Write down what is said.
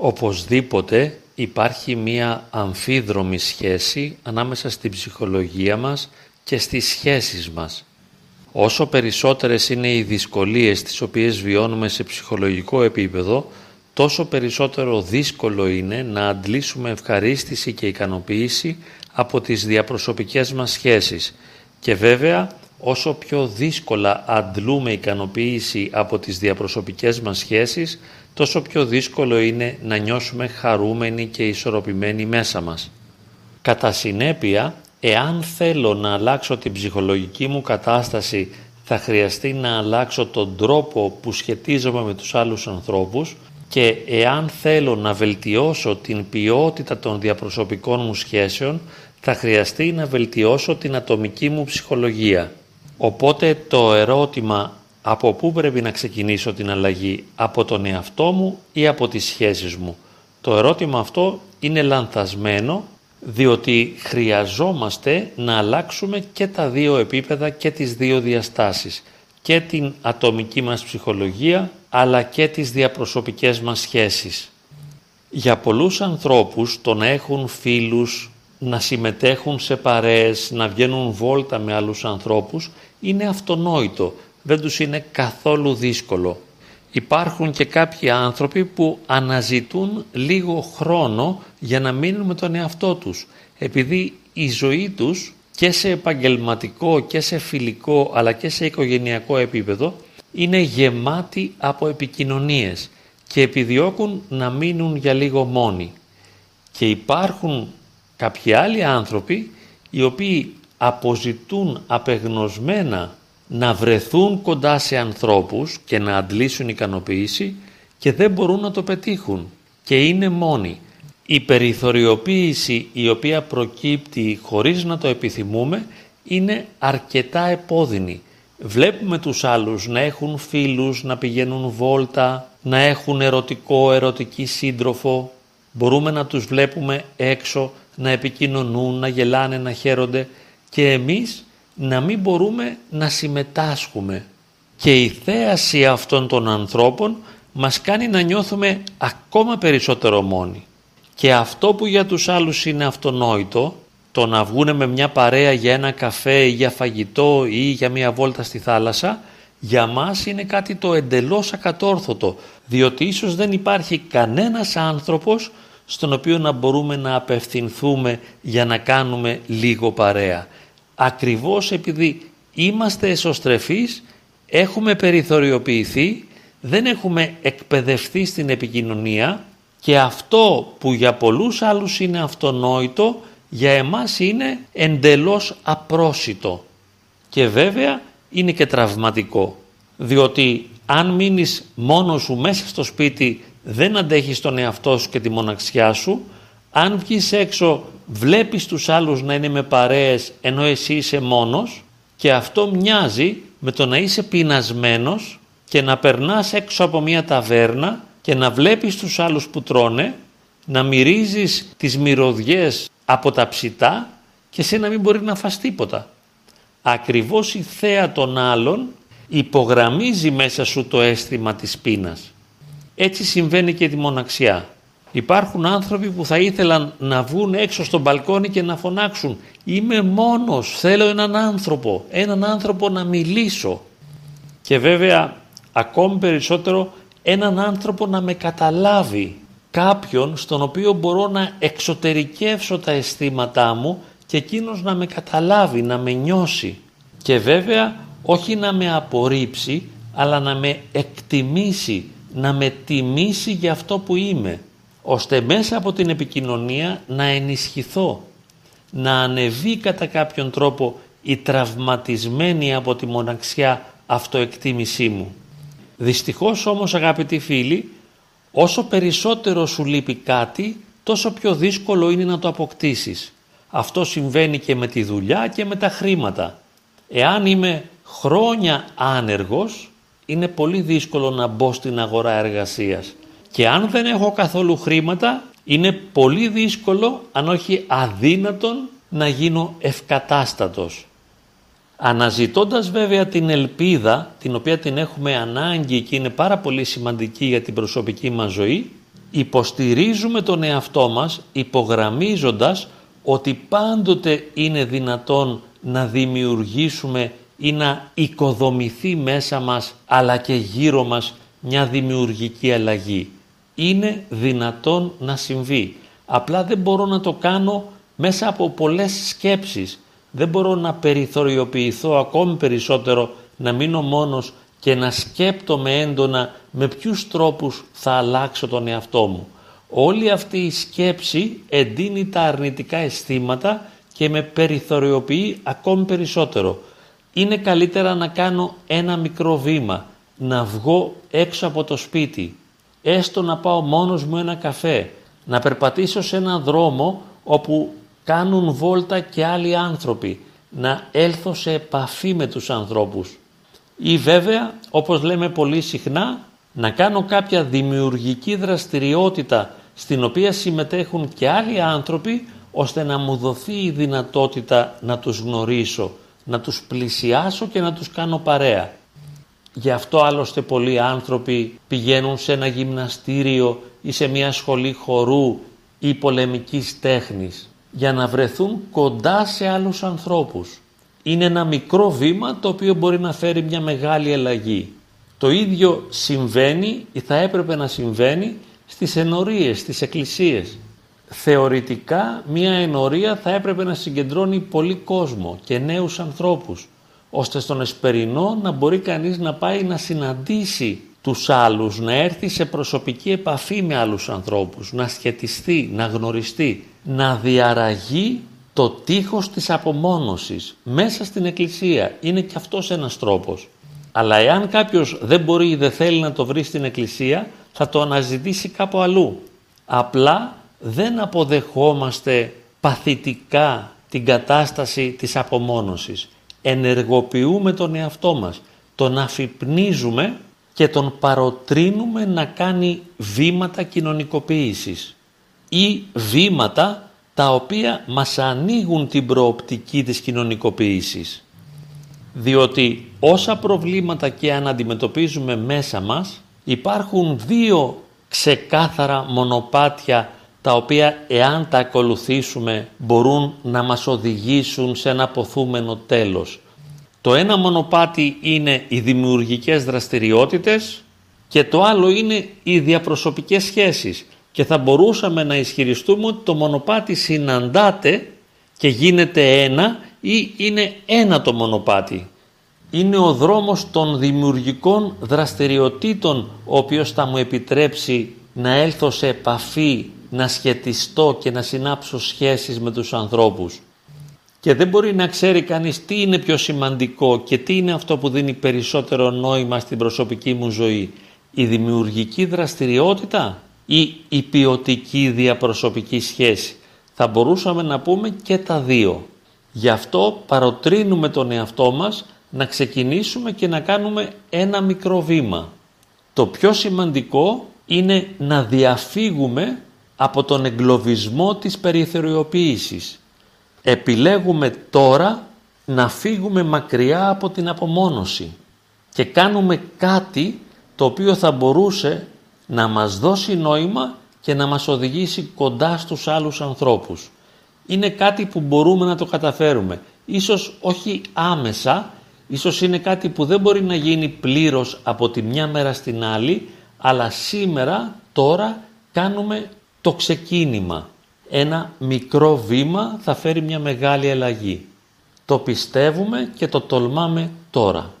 Οπωσδήποτε υπάρχει μία αμφίδρομη σχέση ανάμεσα στην ψυχολογία μας και στις σχέσεις μας. Όσο περισσότερες είναι οι δυσκολίες τις οποίες βιώνουμε σε ψυχολογικό επίπεδο, τόσο περισσότερο δύσκολο είναι να αντλήσουμε ευχαρίστηση και ικανοποίηση από τις διαπροσωπικές μας σχέσεις. Και βέβαια, όσο πιο δύσκολα αντλούμε ικανοποίηση από τις διαπροσωπικές μας σχέσεις, τόσο πιο δύσκολο είναι να νιώσουμε χαρούμενοι και ισορροπημένοι μέσα μας. Κατά συνέπεια, εάν θέλω να αλλάξω την ψυχολογική μου κατάσταση, θα χρειαστεί να αλλάξω τον τρόπο που σχετίζομαι με τους άλλους ανθρώπους και εάν θέλω να βελτιώσω την ποιότητα των διαπροσωπικών μου σχέσεων, θα χρειαστεί να βελτιώσω την ατομική μου ψυχολογία. Οπότε το ερώτημα από πού πρέπει να ξεκινήσω την αλλαγή, από τον εαυτό μου ή από τις σχέσεις μου; Το ερώτημα αυτό είναι λανθασμένο διότι χρειαζόμαστε να αλλάξουμε και τα δύο επίπεδα και τις δύο διαστάσεις και την ατομική μας ψυχολογία αλλά και τις διαπροσωπικές μας σχέσεις. Για πολλούς ανθρώπους το να έχουν φίλους, να συμμετέχουν σε παρέες, να βγαίνουν βόλτα με άλλους ανθρώπους είναι αυτονόητο, δεν τους είναι καθόλου δύσκολο. Υπάρχουν και κάποιοι άνθρωποι που αναζητούν λίγο χρόνο για να μείνουν με τον εαυτό τους, επειδή η ζωή τους και σε επαγγελματικό και σε φιλικό αλλά και σε οικογενειακό επίπεδο είναι γεμάτη από επικοινωνίες και επιδιώκουν να μείνουν για λίγο μόνοι. Και υπάρχουν κάποιοι άλλοι άνθρωποι οι οποίοι αποζητούν απεγνωσμένα να βρεθούν κοντά σε ανθρώπους και να αντλήσουν ικανοποίηση και δεν μπορούν να το πετύχουν και είναι μόνοι. Η περιθωριοποίηση η οποία προκύπτει χωρίς να το επιθυμούμε είναι αρκετά επώδυνη. Βλέπουμε τους άλλους να έχουν φίλους, να πηγαίνουν βόλτα, να έχουν ερωτικό, ερωτική σύντροφο. Μπορούμε να τους βλέπουμε έξω, να επικοινωνούν, να γελάνε, να χαίρονται και εμείς να μην μπορούμε να συμμετάσχουμε. Και η θέαση αυτών των ανθρώπων μας κάνει να νιώθουμε ακόμα περισσότερο μόνοι. Και αυτό που για τους άλλους είναι αυτονόητο, το να βγούνε με μια παρέα για ένα καφέ ή για φαγητό ή για μια βόλτα στη θάλασσα, για μας είναι κάτι το εντελώς ακατόρθωτο, διότι ίσως δεν υπάρχει κανένας άνθρωπος στον οποίο να μπορούμε να απευθυνθούμε για να κάνουμε λίγο παρέα. Ακριβώς επειδή είμαστε εσωστρεφείς, έχουμε περιθωριοποιηθεί, δεν έχουμε εκπαιδευτεί στην επικοινωνία και αυτό που για πολλούς άλλους είναι αυτονόητο, για εμάς είναι εντελώς απρόσιτο. Και βέβαια είναι και τραυματικό, διότι αν μείνεις μόνος σου μέσα στο σπίτι δεν αντέχεις τον εαυτό σου και τη μοναξιά σου, αν βγεις έξω βλέπεις τους άλλους να είναι με παρέες ενώ εσύ είσαι μόνος και αυτό μοιάζει με το να είσαι πεινασμένος και να περνάς έξω από μια ταβέρνα και να βλέπεις τους άλλους που τρώνε, να μυρίζεις τις μυρωδιές από τα ψητά και σε να μην μπορεί να φας τίποτα. Ακριβώς η θέα των άλλων υπογραμμίζει μέσα σου το αίσθημα της πείνας. Έτσι συμβαίνει και τη μοναξιά. Υπάρχουν άνθρωποι που θα ήθελαν να βγουν έξω στο μπαλκόνι και να φωνάξουν «Είμαι μόνος, θέλω έναν άνθρωπο, έναν άνθρωπο να μιλήσω». Και βέβαια ακόμη περισσότερο έναν άνθρωπο να με καταλάβει, κάποιον στον οποίο μπορώ να εξωτερικεύσω τα αισθήματά μου και εκείνος να με καταλάβει, να με νιώσει. Και βέβαια όχι να με απορρίψει, αλλά να με εκτιμήσει, να με τιμήσει για αυτό που είμαι ώστε μέσα από την επικοινωνία να ενισχυθώ, να ανεβεί κατά κάποιον τρόπο η τραυματισμένη από τη μοναξιά αυτοεκτίμησή μου. Δυστυχώς όμως αγαπητοί φίλοι, όσο περισσότερο σου λείπει κάτι, τόσο πιο δύσκολο είναι να το αποκτήσεις. Αυτό συμβαίνει και με τη δουλειά και με τα χρήματα. Εάν είμαι χρόνια άνεργος, είναι πολύ δύσκολο να μπω στην αγορά εργασίας και αν δεν έχω καθόλου χρήματα είναι πολύ δύσκολο αν όχι αδύνατον να γίνω ευκατάστατος. Αναζητώντας βέβαια την ελπίδα την οποία την έχουμε ανάγκη και είναι πάρα πολύ σημαντική για την προσωπική μας ζωή Υποστηρίζουμε τον εαυτό μας υπογραμμίζοντας ότι πάντοτε είναι δυνατόν να δημιουργήσουμε ή να οικοδομηθεί μέσα μας αλλά και γύρω μας μια δημιουργική αλλαγή. Είναι δυνατόν να συμβεί. Απλά δεν μπορώ να το κάνω μέσα από πολλές σκέψεις. Δεν μπορώ να περιθωριοποιηθώ ακόμη περισσότερο, να μείνω μόνος και να σκέπτομαι έντονα με ποιους τρόπους θα αλλάξω τον εαυτό μου. Όλη αυτή η σκέψη εντείνει τα αρνητικά αισθήματα και με περιθωριοποιεί ακόμη περισσότερο. Είναι καλύτερα να κάνω ένα μικρό βήμα, να βγω έξω από το σπίτι, έστω να πάω μόνος μου ένα καφέ, να περπατήσω σε έναν δρόμο όπου κάνουν βόλτα και άλλοι άνθρωποι, να έλθω σε επαφή με τους ανθρώπους. Ή βέβαια, όπως λέμε πολύ συχνά, να κάνω κάποια δημιουργική δραστηριότητα στην οποία συμμετέχουν και άλλοι άνθρωποι ώστε να μου δοθεί η δυνατότητα να τους γνωρίσω, να τους πλησιάσω και να τους κάνω παρέα. Γι' αυτό άλλωστε πολλοί άνθρωποι πηγαίνουν σε ένα γυμναστήριο ή σε μια σχολή χορού ή πολεμικής τέχνης για να βρεθούν κοντά σε άλλους ανθρώπους. Είναι ένα μικρό βήμα το οποίο μπορεί να φέρει μια μεγάλη αλλαγή. Το ίδιο συμβαίνει ή θα έπρεπε να συμβαίνει στις ενορίες, στις εκκλησίες. Θεωρητικά μια ενορία θα έπρεπε να συγκεντρώνει πολύ κόσμο και νέους ανθρώπους ώστε στον Εσπερινό να μπορεί κανείς να πάει να συναντήσει τους άλλους, να έρθει σε προσωπική επαφή με άλλους ανθρώπους, να σχετιστεί, να γνωριστεί, να διαραγεί το τείχος της απομόνωσης μέσα στην Εκκλησία. Είναι και αυτός ένας τρόπος. Αλλά εάν κάποιος δεν μπορεί ή δεν θέλει να το βρει στην Εκκλησία, θα το αναζητήσει κάπου αλλού. Απλά δεν αποδεχόμαστε παθητικά την κατάσταση της απομόνωσης. Ενεργοποιούμε τον εαυτό μας, τον αφυπνίζουμε και τον παροτρύνουμε να κάνει βήματα κοινωνικοποίησης ή βήματα τα οποία μας ανοίγουν την προοπτική της κοινωνικοποίησης. Διότι όσα προβλήματα και αν αντιμετωπίζουμε μέσα μας υπάρχουν δύο ξεκάθαρα μονοπάτια τα οποία εάν τα ακολουθήσουμε μπορούν να μας οδηγήσουν σε ένα ποθούμενο τέλος. Το ένα μονοπάτι είναι οι δημιουργικές δραστηριότητες και το άλλο είναι οι διαπροσωπικές σχέσεις και θα μπορούσαμε να ισχυριστούμε ότι το μονοπάτι συναντάται και γίνεται ένα ή είναι ένα το μονοπάτι. Είναι ο δρόμος των δημιουργικών δραστηριοτήτων ο οποίος θα μου επιτρέψει να έλθω σε επαφή, να σχετιστώ και να συνάψω σχέσεις με τους ανθρώπους. Και δεν μπορεί να ξέρει κανείς τι είναι πιο σημαντικό και τι είναι αυτό που δίνει περισσότερο νόημα στην προσωπική μου ζωή. Η δημιουργική δραστηριότητα ή η ποιοτική διαπροσωπική σχέση. Θα μπορούσαμε να πούμε και τα δύο. Γι' αυτό παροτρύνουμε τον εαυτό μας να ξεκινήσουμε και να κάνουμε ένα μικρό βήμα. Το πιο σημαντικό είναι να διαφύγουμε από τον εγκλωβισμό της περιθωριοποίησης. Επιλέγουμε τώρα να φύγουμε μακριά από την απομόνωση και κάνουμε κάτι το οποίο θα μπορούσε να μας δώσει νόημα και να μας οδηγήσει κοντά στους άλλους ανθρώπους. Είναι κάτι που μπορούμε να το καταφέρουμε. Ίσως όχι άμεσα, ίσως είναι κάτι που δεν μπορεί να γίνει πλήρως από τη μια μέρα στην άλλη, αλλά σήμερα, τώρα, κάνουμε το ξεκίνημα. Ένα μικρό βήμα θα φέρει μια μεγάλη αλλαγή. Το πιστεύουμε και το τολμάμε τώρα.